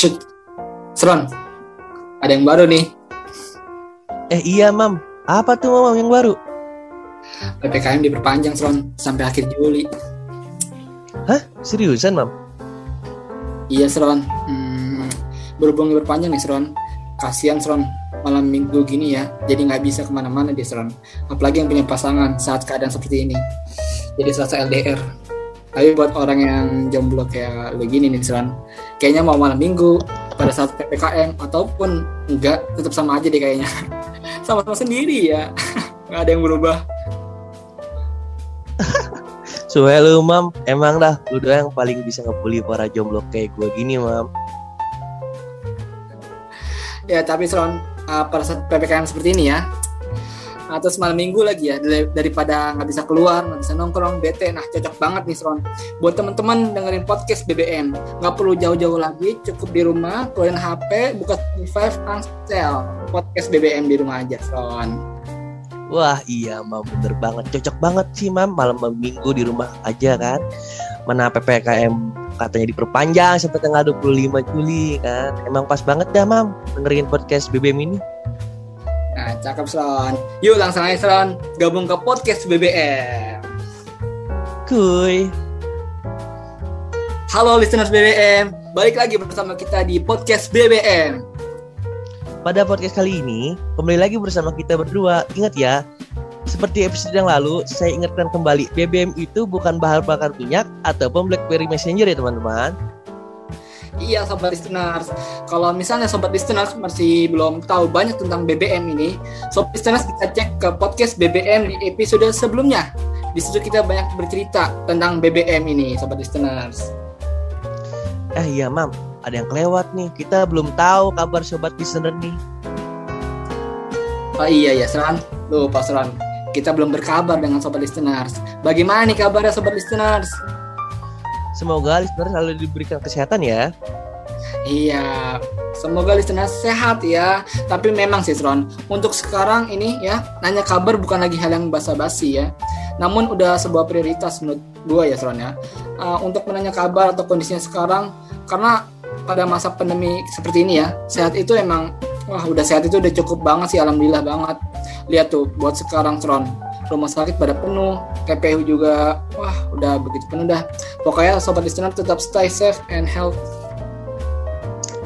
Shoot. Seron, ada yang baru nih. Eh iya mam, apa tuh mam yang baru? PPKM diperpanjang Seron sampai akhir Juli. Hah? Seriusan mam? Iya Seron, hmm, berhubung diperpanjang nih Seron. Kasihan Seron, malam minggu gini ya, jadi nggak bisa ke mana-mana dia Seron. Apalagi yang punya pasangan saat keadaan seperti ini. Jadi selasa LDR. Tapi buat orang yang jomblo kayak lo gini nih Seron, kayaknya mau malam minggu pada saat PPKM ataupun enggak tetap sama aja deh kayaknya. Sama-sama sendiri ya, nggak ada yang berubah. Suwe lu mam, emang dah lu doang yang paling bisa ngebully para jomblo kayak gue gini mam. Ya tapi Seron, uh, pada saat PPKM seperti ini ya, atau malam minggu lagi ya daripada nggak bisa keluar nggak bisa nongkrong bete. Nah cocok banget nih Sron buat teman-teman dengerin podcast BBM nggak perlu jauh-jauh lagi cukup di rumah keluarin HP buka Spotify Ansel podcast BBM di rumah aja Sron Wah iya mam. Bener banget. Cocok banget sih mam malam minggu di rumah aja kan. Mana PPKM katanya diperpanjang sampai tanggal 25 Juli kan. Emang pas banget dah mam dengerin podcast BBM ini cakep Sron. Yuk langsung aja Sron, gabung ke podcast BBM. Kuy. Halo listeners BBM, balik lagi bersama kita di podcast BBM. Pada podcast kali ini, kembali lagi bersama kita berdua. Ingat ya, seperti episode yang lalu, saya ingatkan kembali, BBM itu bukan bahan bakar minyak ataupun BlackBerry Messenger ya teman-teman. Iya sobat listeners, kalau misalnya sobat listeners masih belum tahu banyak tentang BBM ini, sobat listeners bisa cek ke podcast BBM di episode sebelumnya. Di situ kita banyak bercerita tentang BBM ini, sobat listeners. Eh iya mam, ada yang kelewat nih. Kita belum tahu kabar sobat listener nih. Oh iya ya, Seran. Lupa Seran. Kita belum berkabar dengan sobat listeners. Bagaimana nih kabarnya sobat listeners? Semoga listener selalu diberikan kesehatan ya. Iya, semoga listener sehat ya. Tapi memang sih Ron, untuk sekarang ini ya, nanya kabar bukan lagi hal yang basa-basi ya. Namun udah sebuah prioritas menurut gue ya Ron ya. Uh, untuk menanya kabar atau kondisinya sekarang, karena pada masa pandemi seperti ini ya, sehat itu emang, wah udah sehat itu udah cukup banget sih, alhamdulillah banget. Lihat tuh, buat sekarang Ron, rumah sakit pada penuh, TPU juga, wah udah begitu penuh dah. Pokoknya sobat listener tetap stay safe and healthy.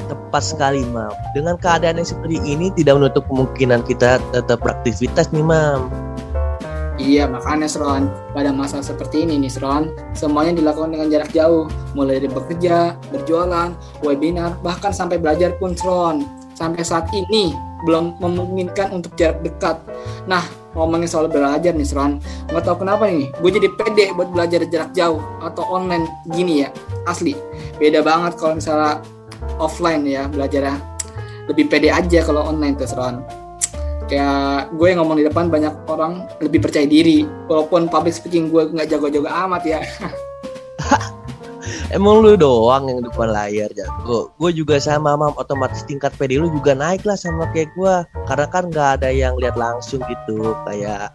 Tepat sekali, Mam. Dengan keadaan yang seperti ini tidak menutup kemungkinan kita tetap beraktivitas nih, Mam. Iya, makanya Sron, pada masa seperti ini nih Sron, semuanya dilakukan dengan jarak jauh, mulai dari bekerja, berjualan, webinar, bahkan sampai belajar pun Sron. Sampai saat ini belum memungkinkan untuk jarak dekat. Nah, ngomongin soal belajar nih Sron, nggak tahu kenapa nih, gue jadi pede buat belajar jarak jauh atau online gini ya, asli. Beda banget kalau misalnya offline ya belajarnya, lebih pede aja kalau online tuh Sron kayak gue yang ngomong di depan banyak orang lebih percaya diri walaupun public speaking gue nggak jago-jago amat ya Emang lu doang yang depan layar jago. Gue juga sama mam, otomatis tingkat PD lu juga naik lah sama kayak gue. Karena kan nggak ada yang lihat langsung gitu. Kayak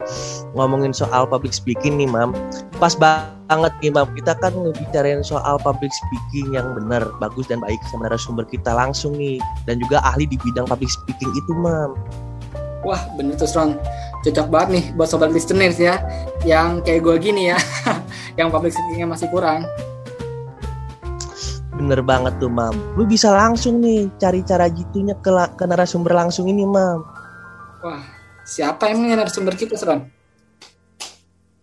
ngomongin soal public speaking nih mam. Pas banget nih mam, kita kan ngebicarain soal public speaking yang benar, bagus dan baik sama narasumber kita langsung nih. Dan juga ahli di bidang public speaking itu mam. Wah bener tuh Ron Cocok banget nih buat sobat listeners ya Yang kayak gue gini ya Yang public speakingnya masih kurang Bener banget tuh mam. Lu bisa langsung nih cari cara gitunya ke, ke narasumber langsung ini mam. Wah siapa emangnya narasumber kita Ron?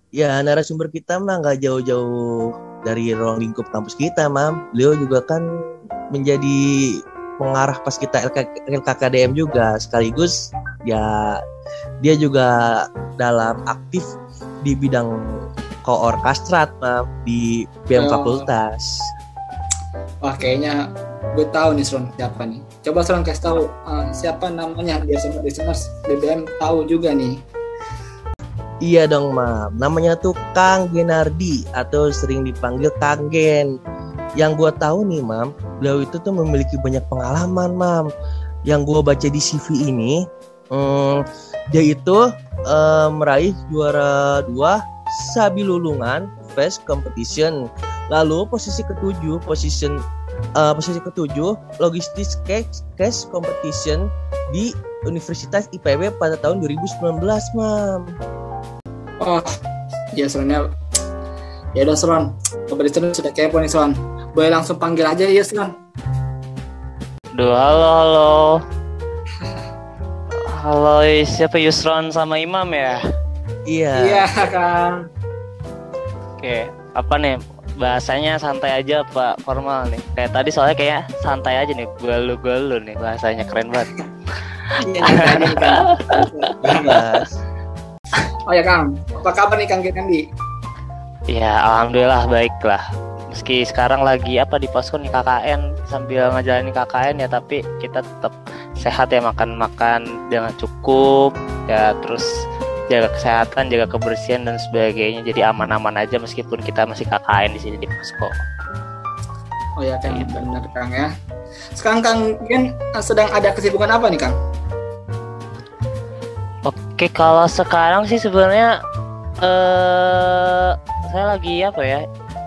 Ya narasumber kita mah nggak jauh-jauh dari ruang lingkup kampus kita mam. Beliau juga kan menjadi pengarah pas kita LK, LKKDM juga. Sekaligus ya dia juga dalam aktif di bidang koor kastrat mam di BM oh. fakultas wah kayaknya gue tahu nih Sron siapa nih coba Sron kasih tahu uh, siapa namanya biar sobat listeners BBM tahu juga nih Iya dong mam, namanya tuh Kang Genardi atau sering dipanggil Kang Gen. Yang gue tahu nih mam, beliau itu tuh memiliki banyak pengalaman mam. Yang gue baca di CV ini, hmm, dia itu uh, meraih juara dua Sabi Lulungan Competition. Lalu posisi ketujuh, position uh, posisi ketujuh logistik cash, cash competition di Universitas IPB pada tahun 2019 mam. Oh ya sebenarnya ya. Udah Seron. Competition sudah kepo nih Seron. Boleh langsung panggil aja ya Seron. Duh, halo halo. Halo siapa Yusron sama Imam ya? Iya. Iya Kang oke apa nih bahasanya santai aja pak formal nih. Kayak tadi soalnya kayak santai aja nih gue lu gue lu nih bahasanya keren banget. Iya, Kang. Mas. oh ya Kang. Apa kabar nih Kang Kendi ya alhamdulillah baik lah meski sekarang lagi apa di posko nih KKN sambil ngejalanin KKN ya tapi kita tetap sehat ya makan makan dengan cukup. Ya terus jaga kesehatan jaga kebersihan dan sebagainya. Jadi aman-aman aja meskipun kita masih KKN di sini di posko oh ya Kang. Benar Kang ya. Sekarang Kang Gen sedang ada kesibukan apa nih Kang? Oke, kalau sekarang sih sebenarnya eh saya lagi apa ya?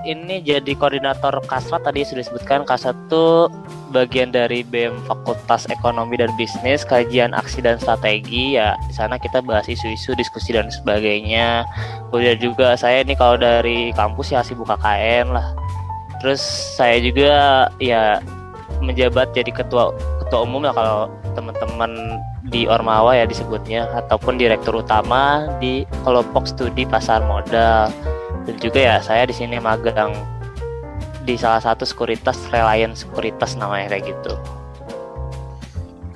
Ini jadi koordinator Kasrat tadi sudah disebutkan Kasrat itu bagian dari BEM Fakultas Ekonomi dan Bisnis, kajian aksi dan strategi ya. Di sana kita bahas isu-isu, diskusi dan sebagainya. Kemudian juga saya ini kalau dari kampus ya sibuk KKN lah. Terus saya juga ya menjabat jadi ketua ketua umum lah kalau teman-teman di Ormawa ya disebutnya ataupun direktur utama di kelompok studi pasar modal dan juga ya saya di sini magang di salah satu sekuritas Reliance Sekuritas namanya kayak gitu.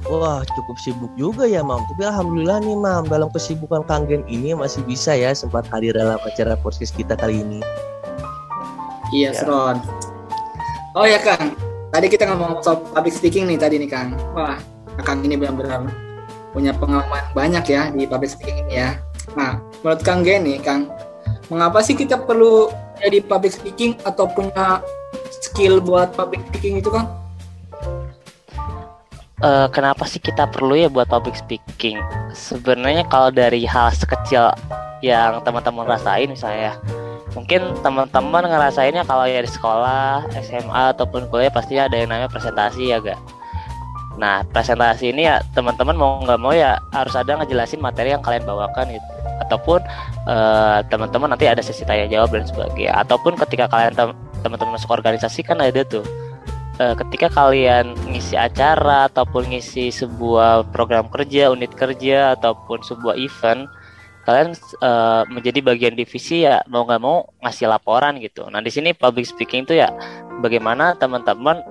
Wah cukup sibuk juga ya mam Tapi alhamdulillah nih mam Dalam kesibukan Kanggen ini masih bisa ya Sempat hadir dalam acara podcast kita kali ini Iya, Ya. Seron. Oh ya Kang, tadi kita ngomong soal public speaking nih tadi nih Kang. Wah, Kang ini benar-benar punya pengalaman banyak ya di public speaking ini ya. Nah, menurut Kang Geni, Kang, mengapa sih kita perlu jadi public speaking atau punya skill buat public speaking itu Kang? Eh, kenapa sih kita perlu ya buat public speaking? Sebenarnya kalau dari hal sekecil yang teman-teman rasain misalnya, mungkin teman-teman ngerasainnya kalau ya di sekolah, SMA ataupun kuliah pasti ada yang namanya presentasi ya gak? Nah presentasi ini ya teman-teman mau nggak mau ya harus ada ngejelasin materi yang kalian bawakan gitu, ataupun eh, teman-teman nanti ada sesi tanya jawab dan sebagainya, ataupun ketika kalian tem- teman-teman masuk organisasi kan ada tuh. Eh, ketika kalian ngisi acara ataupun ngisi sebuah program kerja, unit kerja ataupun sebuah event, kalian eh, menjadi bagian divisi ya mau nggak mau ngasih laporan gitu. Nah di sini public speaking itu ya bagaimana teman-teman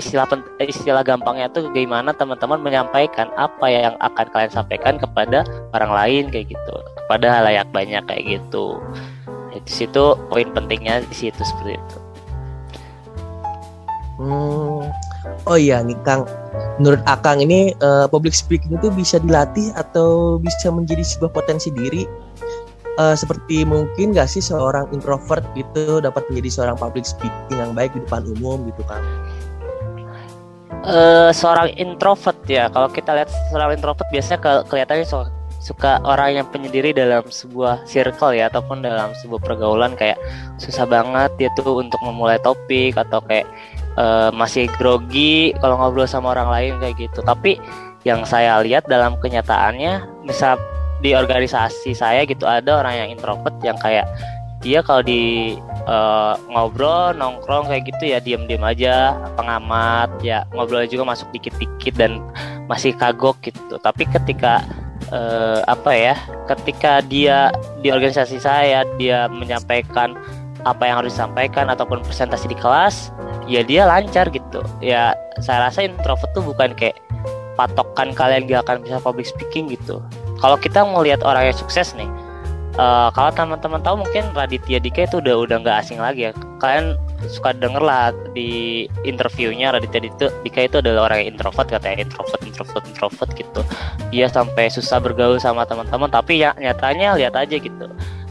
istilah istilah gampangnya tuh bagaimana teman-teman menyampaikan apa yang akan kalian sampaikan kepada orang lain kayak gitu, kepada halayak banyak kayak gitu. Di situ poin pentingnya di situ seperti itu. Hmm. Oh iya nih Kang Menurut Akang ini eh, Public speaking itu bisa dilatih Atau bisa menjadi sebuah potensi diri Eh, Seperti mungkin gak sih seorang introvert gitu Dapat menjadi seorang public speaking yang baik di depan umum gitu Kang eh seorang introvert ya. Kalau kita lihat seorang introvert biasanya ke kelihatannya suka, suka orang yang penyendiri dalam sebuah circle ya ataupun dalam sebuah pergaulan kayak susah banget dia tuh untuk memulai topik atau kayak eh, masih grogi kalau ngobrol sama orang lain kayak gitu. Tapi yang saya lihat dalam kenyataannya misal di organisasi saya gitu ada orang yang introvert yang kayak dia kalau di eh, ngobrol nongkrong kayak gitu ya diem-diem aja pengamat ya ngobrol juga masuk dikit-dikit dan masih kagok gitu tapi ketika eh, apa ya ketika dia di organisasi saya dia menyampaikan apa yang harus disampaikan ataupun presentasi di kelas ya dia lancar gitu ya saya rasa introvert tuh bukan kayak patokan kalian gak akan bisa public speaking gitu kalau kita mau lihat orang yang sukses nih Eh, kalau teman-teman tahu mungkin Raditya Dika itu udah udah nggak asing lagi ya. Kalian suka denger lah di interviewnya Raditya Dika, Dika itu adalah orang yang introvert katanya introvert introvert introvert gitu. Dia sampai susah bergaul sama teman-teman tapi ya nyatanya lihat aja gitu.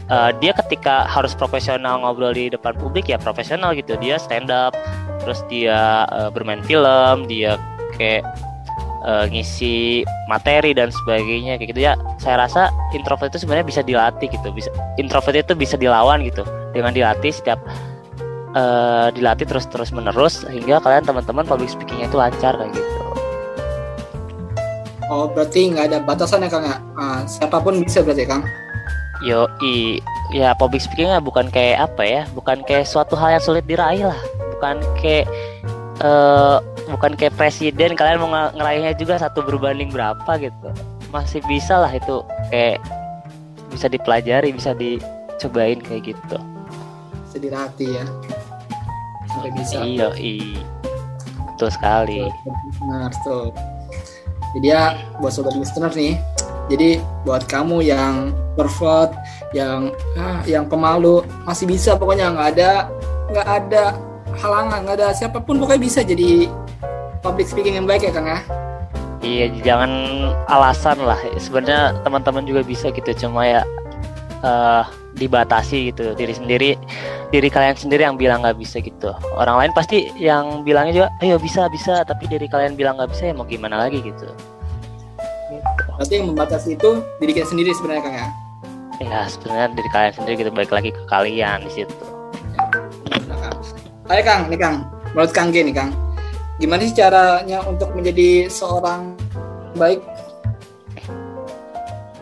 Eh, dia ketika harus profesional ngobrol di depan publik ya profesional gitu. Dia stand up, terus dia eh, bermain film, dia kayak eh, ngisi materi dan sebagainya kayak gitu ya saya rasa introvert itu sebenarnya bisa dilatih gitu bisa introvert itu bisa dilawan gitu dengan dilatih setiap uh, dilatih terus terus menerus sehingga kalian teman-teman public speakingnya itu lancar kayak gitu Oh berarti nggak ada batasan ya Kang ya? Uh, siapa pun bisa berarti Kang? Yo i ya public speakingnya bukan kayak apa ya? Bukan kayak suatu hal yang sulit diraih lah. Bukan kayak uh, bukan kayak presiden kalian mau ngeraihnya juga satu berbanding berapa gitu. Masih bisa lah itu kayak bisa dipelajari, bisa dicobain kayak gitu. Bisa dilatih ya. Sampai bisa. Iya. Betul sekali. Benar tuh. Jadi ya buat sobat listener nih, jadi buat kamu yang pervert, yang ah, yang pemalu masih bisa pokoknya nggak ada nggak ada halangan, nggak ada siapa pun pokoknya bisa jadi public speaking yang baik ya Kang ya. Iya, jangan alasan lah. Sebenarnya teman-teman juga bisa gitu, cuma ya uh, dibatasi gitu diri sendiri diri kalian sendiri yang bilang nggak bisa gitu. Orang lain pasti yang bilangnya juga ayo bisa bisa. Tapi diri kalian bilang nggak bisa ya mau gimana lagi gitu. Berarti yang membatasi itu diri kita sendiri sebenarnya kang ya? Ya sebenarnya diri kalian sendiri gitu baik lagi ke kalian di situ. Hai Kang, nih Kang, menurut Kang G nih Kang, gimana sih caranya untuk menjadi seorang baik?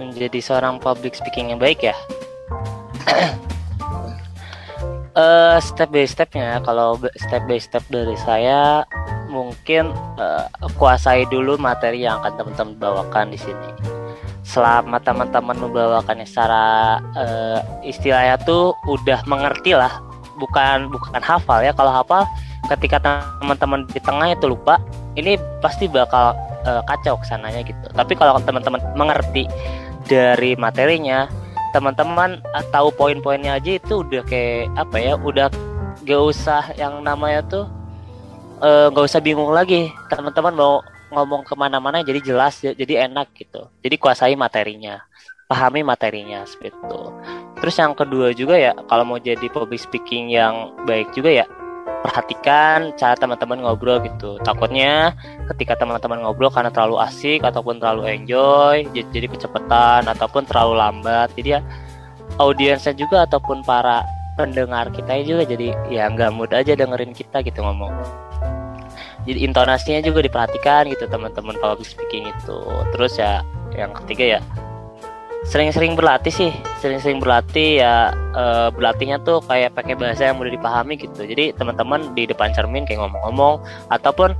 Menjadi seorang public speaking yang baik ya? uh, step by stepnya kalau step by step dari saya mungkin uh, kuasai dulu materi yang akan teman-teman bawakan di sini. Selama teman-teman membawakannya secara uh, istilahnya tuh udah mengerti lah bukan bukan hafal ya. Kalau hafal ketika teman-teman di tengah itu lupa ini pasti bakal uh, kacau ke sananya gitu. Tapi kalau teman-teman mengerti dari materinya teman-teman ah, tahu poin-poinnya aja itu udah kayak apa ya udah gak usah yang namanya tuh eh, nggak uh, usah bingung lagi. Teman-teman mau ngomong ke mana-mana jadi jelas jadi enak gitu. Jadi kuasai materinya pahami materinya seperti itu. Terus yang kedua juga ya kalau mau jadi public speaking yang baik juga ya perhatikan cara teman-teman ngobrol gitu. Takutnya ketika teman-teman ngobrol karena terlalu asik ataupun terlalu enjoy, jadi kecepatan ataupun terlalu lambat. Jadi ya audiensnya juga ataupun para pendengar kita juga jadi ya nggak mood aja dengerin kita gitu ngomong. Jadi intonasinya juga diperhatikan gitu teman-teman public speaking itu. Terus ya yang ketiga ya sering-sering berlatih sih. Sering-sering berlatih ya e, berlatihnya tuh kayak pakai bahasa yang mudah dipahami gitu. Jadi teman-teman di depan cermin kayak ngomong-ngomong ataupun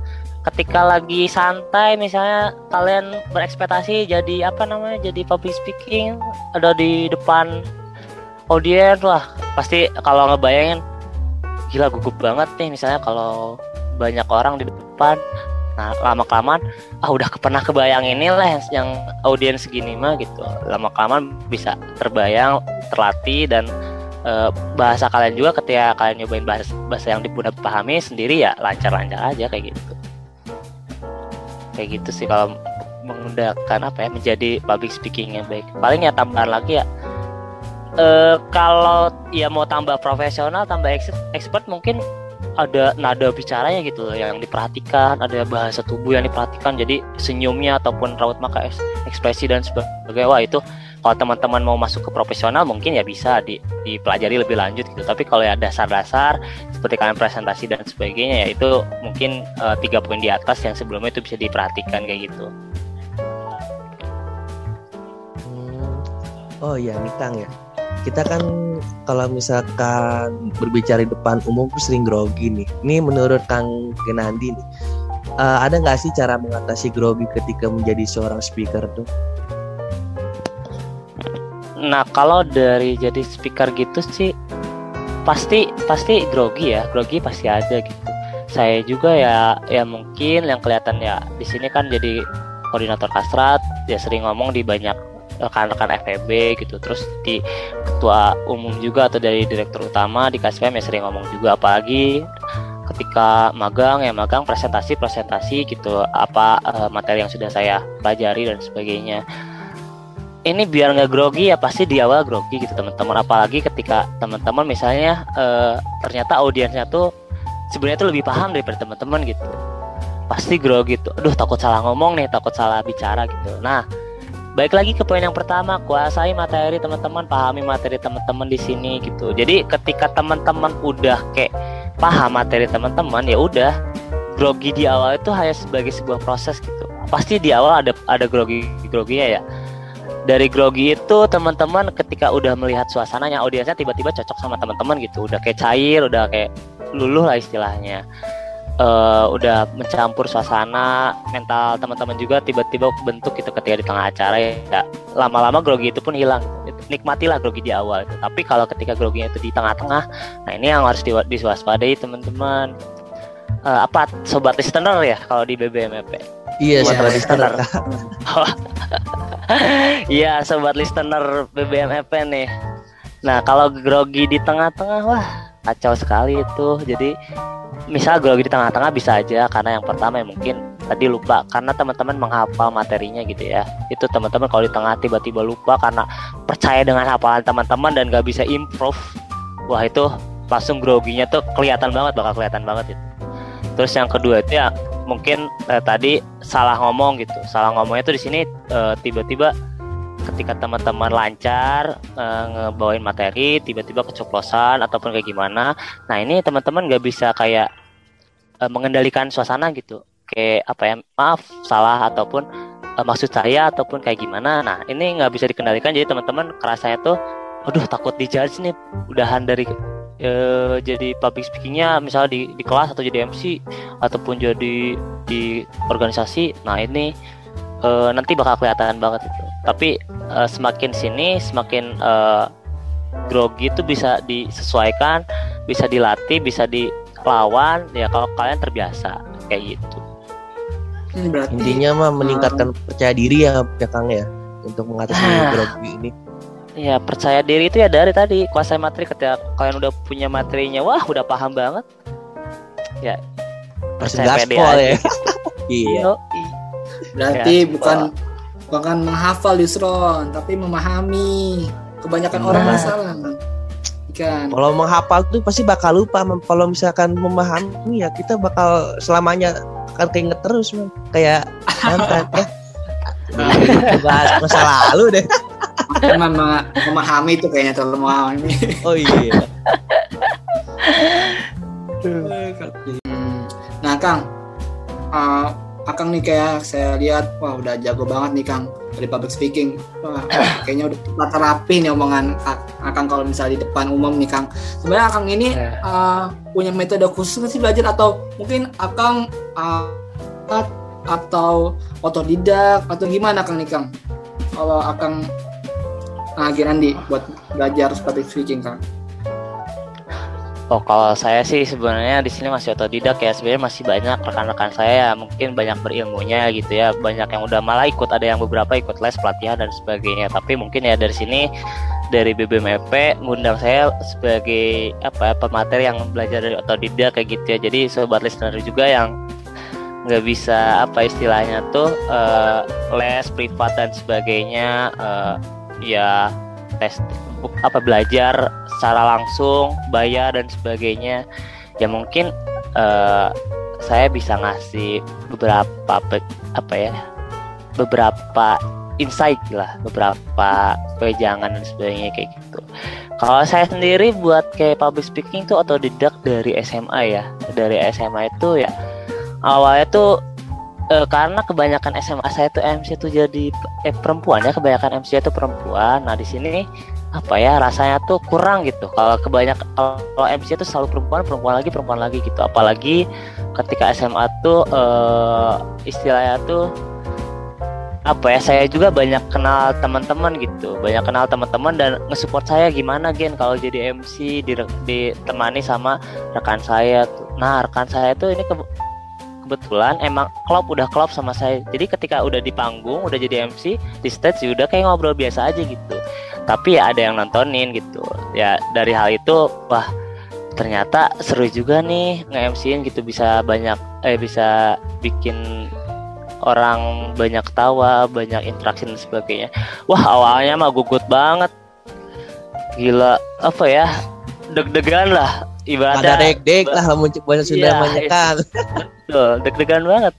ketika lagi santai misalnya kalian berekspektasi jadi apa namanya jadi public speaking ada di depan audiens lah pasti kalau ngebayangin gila gugup banget nih misalnya kalau banyak orang di depan Nah lama kelamaan ah udah pernah kebayang ini lah yang audiens segini mah gitu. Lama kelamaan bisa terbayang, terlatih dan e, bahasa kalian juga ketika kalian nyobain bahasa bahasa yang mudah pahami sendiri ya lancar-lancar aja kayak gitu. Kayak gitu sih kalau menggunakan apa ya menjadi public speaking yang baik. Paling ya tambahan lagi ya e, kalau ya mau tambah profesional, tambah expert mungkin ada nada bicaranya gitu loh yang diperhatikan ada bahasa tubuh yang diperhatikan jadi senyumnya ataupun raut maka ekspresi dan sebagainya wah itu kalau teman-teman mau masuk ke profesional mungkin ya bisa di, dipelajari lebih lanjut gitu. Tapi kalau ya dasar-dasar seperti kalian presentasi dan sebagainya ya itu mungkin uh, tiga poin di atas yang sebelumnya itu bisa diperhatikan kayak gitu. Hmm. oh iya Mitang ya kita kan kalau misalkan berbicara di depan umum tuh sering grogi nih. Ini menurut Kang Genandi nih, uh, ada nggak sih cara mengatasi grogi ketika menjadi seorang speaker tuh? Nah kalau dari jadi speaker gitu sih pasti pasti grogi ya, grogi pasti ada gitu. Saya juga ya ya mungkin yang kelihatan ya di sini kan jadi koordinator kasrat, ya sering ngomong di banyak rekan-rekan FEB gitu terus di ketua umum juga atau dari direktur utama di KSPM ya sering ngomong juga apalagi ketika magang ya magang presentasi presentasi gitu apa uh, materi yang sudah saya pelajari dan sebagainya. Ini biar nggak grogi ya pasti di awal grogi gitu teman-teman. Apalagi ketika teman-teman misalnya uh, ternyata audiensnya tuh sebenarnya tuh lebih paham daripada teman-teman gitu. Pasti grogi gitu aduh takut salah ngomong nih takut salah bicara gitu. Nah Baik lagi ke poin yang pertama, kuasai materi teman-teman, pahami materi teman-teman di sini gitu. Jadi ketika teman-teman udah kayak paham materi teman-teman ya udah grogi di awal itu hanya sebagai sebuah proses gitu. Pasti di awal ada ada grogi groginya ya. Dari grogi itu teman-teman ketika udah melihat suasananya audiensnya tiba-tiba cocok sama teman-teman gitu. Udah kayak cair udah kayak luluh lah istilahnya uh, udah mencampur suasana mental teman-teman juga tiba-tiba bentuk gitu ketika di tengah acara ya lama-lama grogi itu pun hilang nikmatilah grogi di awal itu. tapi kalau ketika groginya itu di tengah-tengah nah ini yang harus diwaspadai teman-teman uh, apa sobat listener ya kalau di BBMP iya sobat listener Iya sobat listener BBM FM nih. Nah kalau grogi di tengah-tengah wah kacau sekali itu. Jadi misal grogi di tengah-tengah bisa aja karena yang pertama ya mungkin tadi lupa karena teman-teman menghafal materinya gitu ya. Itu teman-teman kalau di tengah tiba-tiba lupa karena percaya dengan hafalan teman-teman dan gak bisa improve. Wah itu langsung groginya tuh kelihatan banget bakal kelihatan banget itu. Terus yang kedua itu ya mungkin eh, tadi salah ngomong gitu salah ngomongnya tuh di sini eh, tiba-tiba ketika teman-teman lancar eh, ngebawain materi tiba-tiba keceplosan ataupun kayak gimana. Nah ini teman-teman nggak bisa kayak eh, mengendalikan suasana gitu. Kayak apa ya maaf salah ataupun eh, maksud saya ataupun kayak gimana. Nah ini nggak bisa dikendalikan. Jadi teman-teman kerasanya tuh aduh takut dijudge nih udahan dari e, jadi public speakingnya misalnya di, di kelas atau jadi MC ataupun jadi di organisasi. Nah ini e, nanti bakal kelihatan banget itu. Tapi e, semakin sini semakin e, grogi itu bisa disesuaikan bisa dilatih bisa dilawan. Ya kalau kalian terbiasa kayak gitu. Hmm, Berarti, intinya mah meningkatkan um, percaya diri ya ya Kang ya untuk mengatasi ah, grogi ini. Ya percaya diri itu ya dari tadi kuasai materi. Ketika kalian udah punya materinya wah udah paham banget. Ya percaya pede aja. ya. iya. Berarti ya, bukan bukan menghafal Yusron tapi memahami. Kebanyakan nah. orang masalah. Kan. Kalau menghafal tuh pasti bakal lupa. Kalau misalkan memahami ya kita bakal selamanya akan keinget terus man. kayak mantan ya. Bahas masa lalu deh emang memahami itu kayaknya terlalu memahami oh iya nah kang uh, akang nih kayak saya lihat wah udah jago banget nih kang dari public speaking. Wah kayaknya udah rata rapi nih omongan akang kalau misalnya di depan umum nih kang. Sebenarnya akang ini uh, punya metode khusus sih belajar? Atau mungkin akang uh, atau otodidak atau gimana kang nih kang? Kalau akang uh, Girandi buat belajar public speaking kan? Oh kalau saya sih sebenarnya di sini masih otodidak ya. Sebenarnya masih banyak rekan-rekan saya ya, mungkin banyak berilmunya gitu ya. Banyak yang udah malah ikut. Ada yang beberapa ikut les pelatihan dan sebagainya. Tapi mungkin ya dari sini dari BBMP ngundang saya sebagai apa pemateri yang belajar dari otodidak kayak gitu ya. Jadi sobat listener juga yang nggak bisa apa istilahnya tuh uh, les privat dan sebagainya uh, ya tes apa belajar secara langsung bayar dan sebagainya. Ya mungkin uh, saya bisa ngasih beberapa apa ya beberapa insight lah beberapa pejangan dan sebagainya kayak gitu. Kalau saya sendiri buat kayak public speaking tuh atau didak dari SMA ya. Dari SMA itu ya awalnya tuh uh, karena kebanyakan SMA saya tuh MC itu jadi eh, perempuan ya kebanyakan MC itu perempuan. Nah di sini apa ya rasanya tuh kurang gitu. Kalau kebanyakan kalau MC itu selalu perempuan perempuan lagi perempuan lagi gitu. Apalagi ketika SMA tuh uh, istilahnya tuh apa ya saya juga banyak kenal teman-teman gitu. Banyak kenal teman-teman dan ngesupport saya gimana gen kalau jadi MC ditemani sama rekan saya tuh. Nah rekan saya tuh ini ke, kebetulan emang klop udah klop sama saya. Jadi ketika udah di panggung udah jadi MC di stage ya udah kayak ngobrol biasa aja gitu. Tapi ya ada yang nontonin gitu. Ya dari hal itu wah ternyata seru juga nih nge-MCin gitu. Bisa banyak eh bisa bikin orang banyak tawa, banyak interaksi dan sebagainya. Wah awalnya mah gugut banget, gila apa ya deg-degan lah ibadah. Ada deg-deg lah kamu bahasa Sunda iya, kan. Betul deg-degan banget.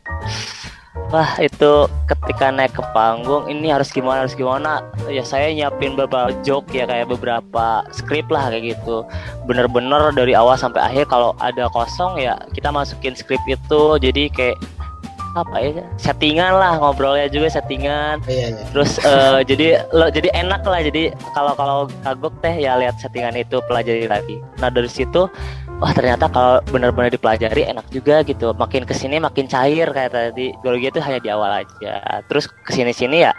Wah itu ketika naik ke panggung ini harus gimana harus gimana? Ya saya nyiapin beberapa joke ya kayak beberapa skrip lah kayak gitu. Bener-bener dari awal sampai akhir kalau ada kosong ya kita masukin skrip itu. Jadi kayak apa ya settingan lah ngobrolnya juga settingan. Iya, iya. terus eh, jadi lo jadi enak lah jadi kalau kalau kagok teh ya lihat settingan itu pelajari lagi. Nah dari situ wah ternyata kalau benar-benar dipelajari enak juga gitu. Makin ke sini makin cair kayak tadi. Biologi itu hanya di awal aja. Terus ke sini sini ya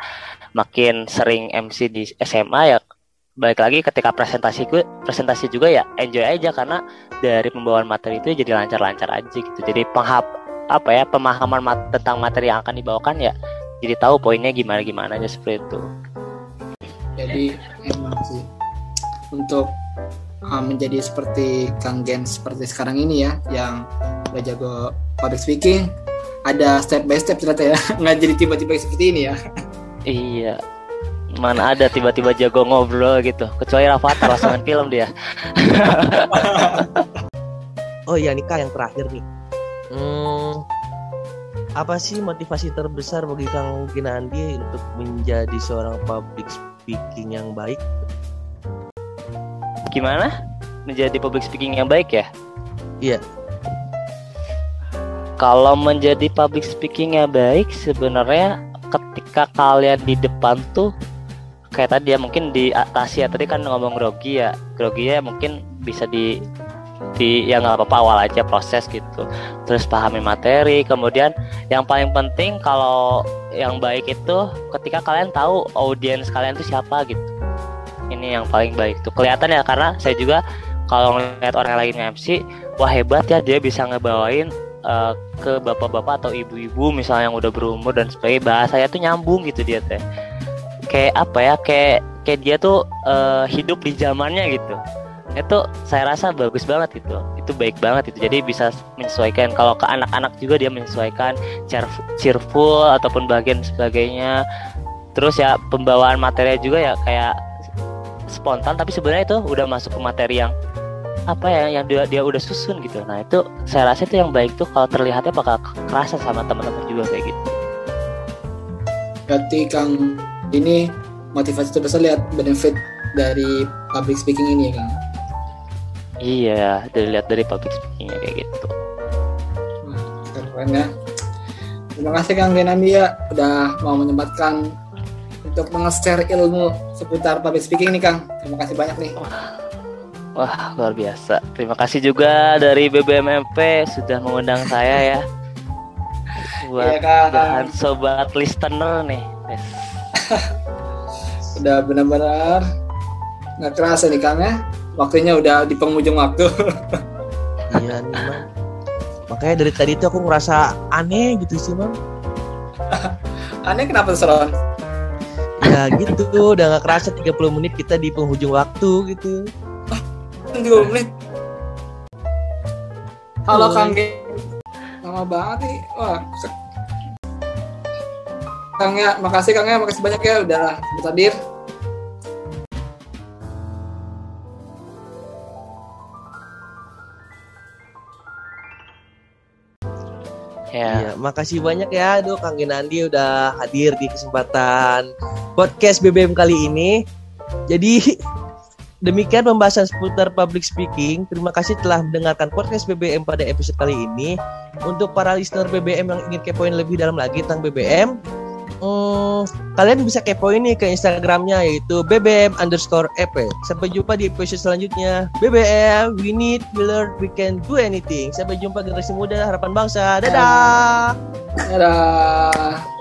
makin sering MC di SMA ya balik lagi ketika presentasi gue presentasi juga ya enjoy aja. Karena dari pembawaan materi itu jadi lancar-lancar aja gitu. Jadi penghap apa ya pemahaman mat- tentang materi yang akan dibawakan ya jadi tahu poinnya gimana gimana aja seperti itu. Jadi emang sih untuk uh, menjadi seperti Kang Gen seperti sekarang ini ya yang udah jago public speaking ada step by step ternyata ya nggak jadi tiba-tiba seperti ini ya. Iya mana ada tiba-tiba jago ngobrol gitu kecuali Rafathar pasangan film dia. Oh iya Nika yang terakhir nih. Hmm, apa sih motivasi terbesar bagi Kang Ginandi untuk menjadi seorang public speaking yang baik? gimana menjadi public speaking yang baik ya Iya. kalau menjadi public speaking yang baik sebenarnya ketika kalian di depan tuh kayak tadi ya mungkin di atas ya tadi kan ngomong grogi ya grogi ya mungkin bisa di di ya nggak apa-apa awal aja proses gitu. Terus pahami materi. Kemudian yang paling penting kalau yang baik itu ketika kalian tahu audiens kalian itu siapa gitu. Ini yang paling baik tuh. Kelihatan ya karena saya juga kalau ngeliat orang lain nge-MC wah hebat ya dia bisa ngebawain eh, ke bapak-bapak atau ibu-ibu misalnya yang udah berumur dan sebagainya. Bahasanya tuh nyambung gitu dia teh. Kayak apa ya kayak kayak dia tuh eh, hidup di zamannya gitu itu saya rasa bagus banget itu itu baik banget itu. Jadi bisa menyesuaikan. Kalau ke anak-anak juga dia menyesuaikan cheer- cheerful ataupun bagian sebagainya. Terus ya pembawaan materinya juga ya kayak spontan tapi sebenarnya itu udah masuk ke materi yang apa ya yang dia dia udah susun gitu. Nah itu saya rasa itu yang baik tuh kalau terlihatnya bakal kerasa sama teman-teman juga kayak gitu. Berarti Kang ini motivasi terbesar lihat benefit dari public speaking ini ya Kang iya dilihat dari public speakingnya kayak gitu keren ya terima kasih Kang Genandi ya udah mau menyempatkan untuk nge-share ilmu seputar public speaking nih Kang terima kasih banyak nih Wah, luar biasa. Terima kasih juga dari BBMMP sudah mengundang saya ya. Buat Kang. bahan sobat listener nih. Yes. udah benar-benar nggak kerasa nih Kang ya waktunya udah di penghujung waktu Iya nih Mam. Makanya dari tadi tuh aku ngerasa aneh gitu sih Mam. aneh kenapa tuh Ron? Ya gitu, udah gak kerasa 30 menit kita di penghujung waktu gitu. 30 menit halo Oi. Kang Gen lama banget nih wah Kang ya makasih Kang ya makasih banyak ya udah sempat Ya. Iya, makasih banyak ya, aduh Kang Ginandi udah hadir di kesempatan podcast BBM kali ini. Jadi demikian pembahasan seputar public speaking. Terima kasih telah mendengarkan podcast BBM pada episode kali ini. Untuk para listener BBM yang ingin kepoin lebih dalam lagi tentang BBM, hmm, kalian bisa kepoin nih ke Instagramnya yaitu BBM underscore EP. Sampai jumpa di episode selanjutnya. BBM, we need, we learn, we can do anything. Sampai jumpa generasi muda harapan bangsa. Dadah. dadah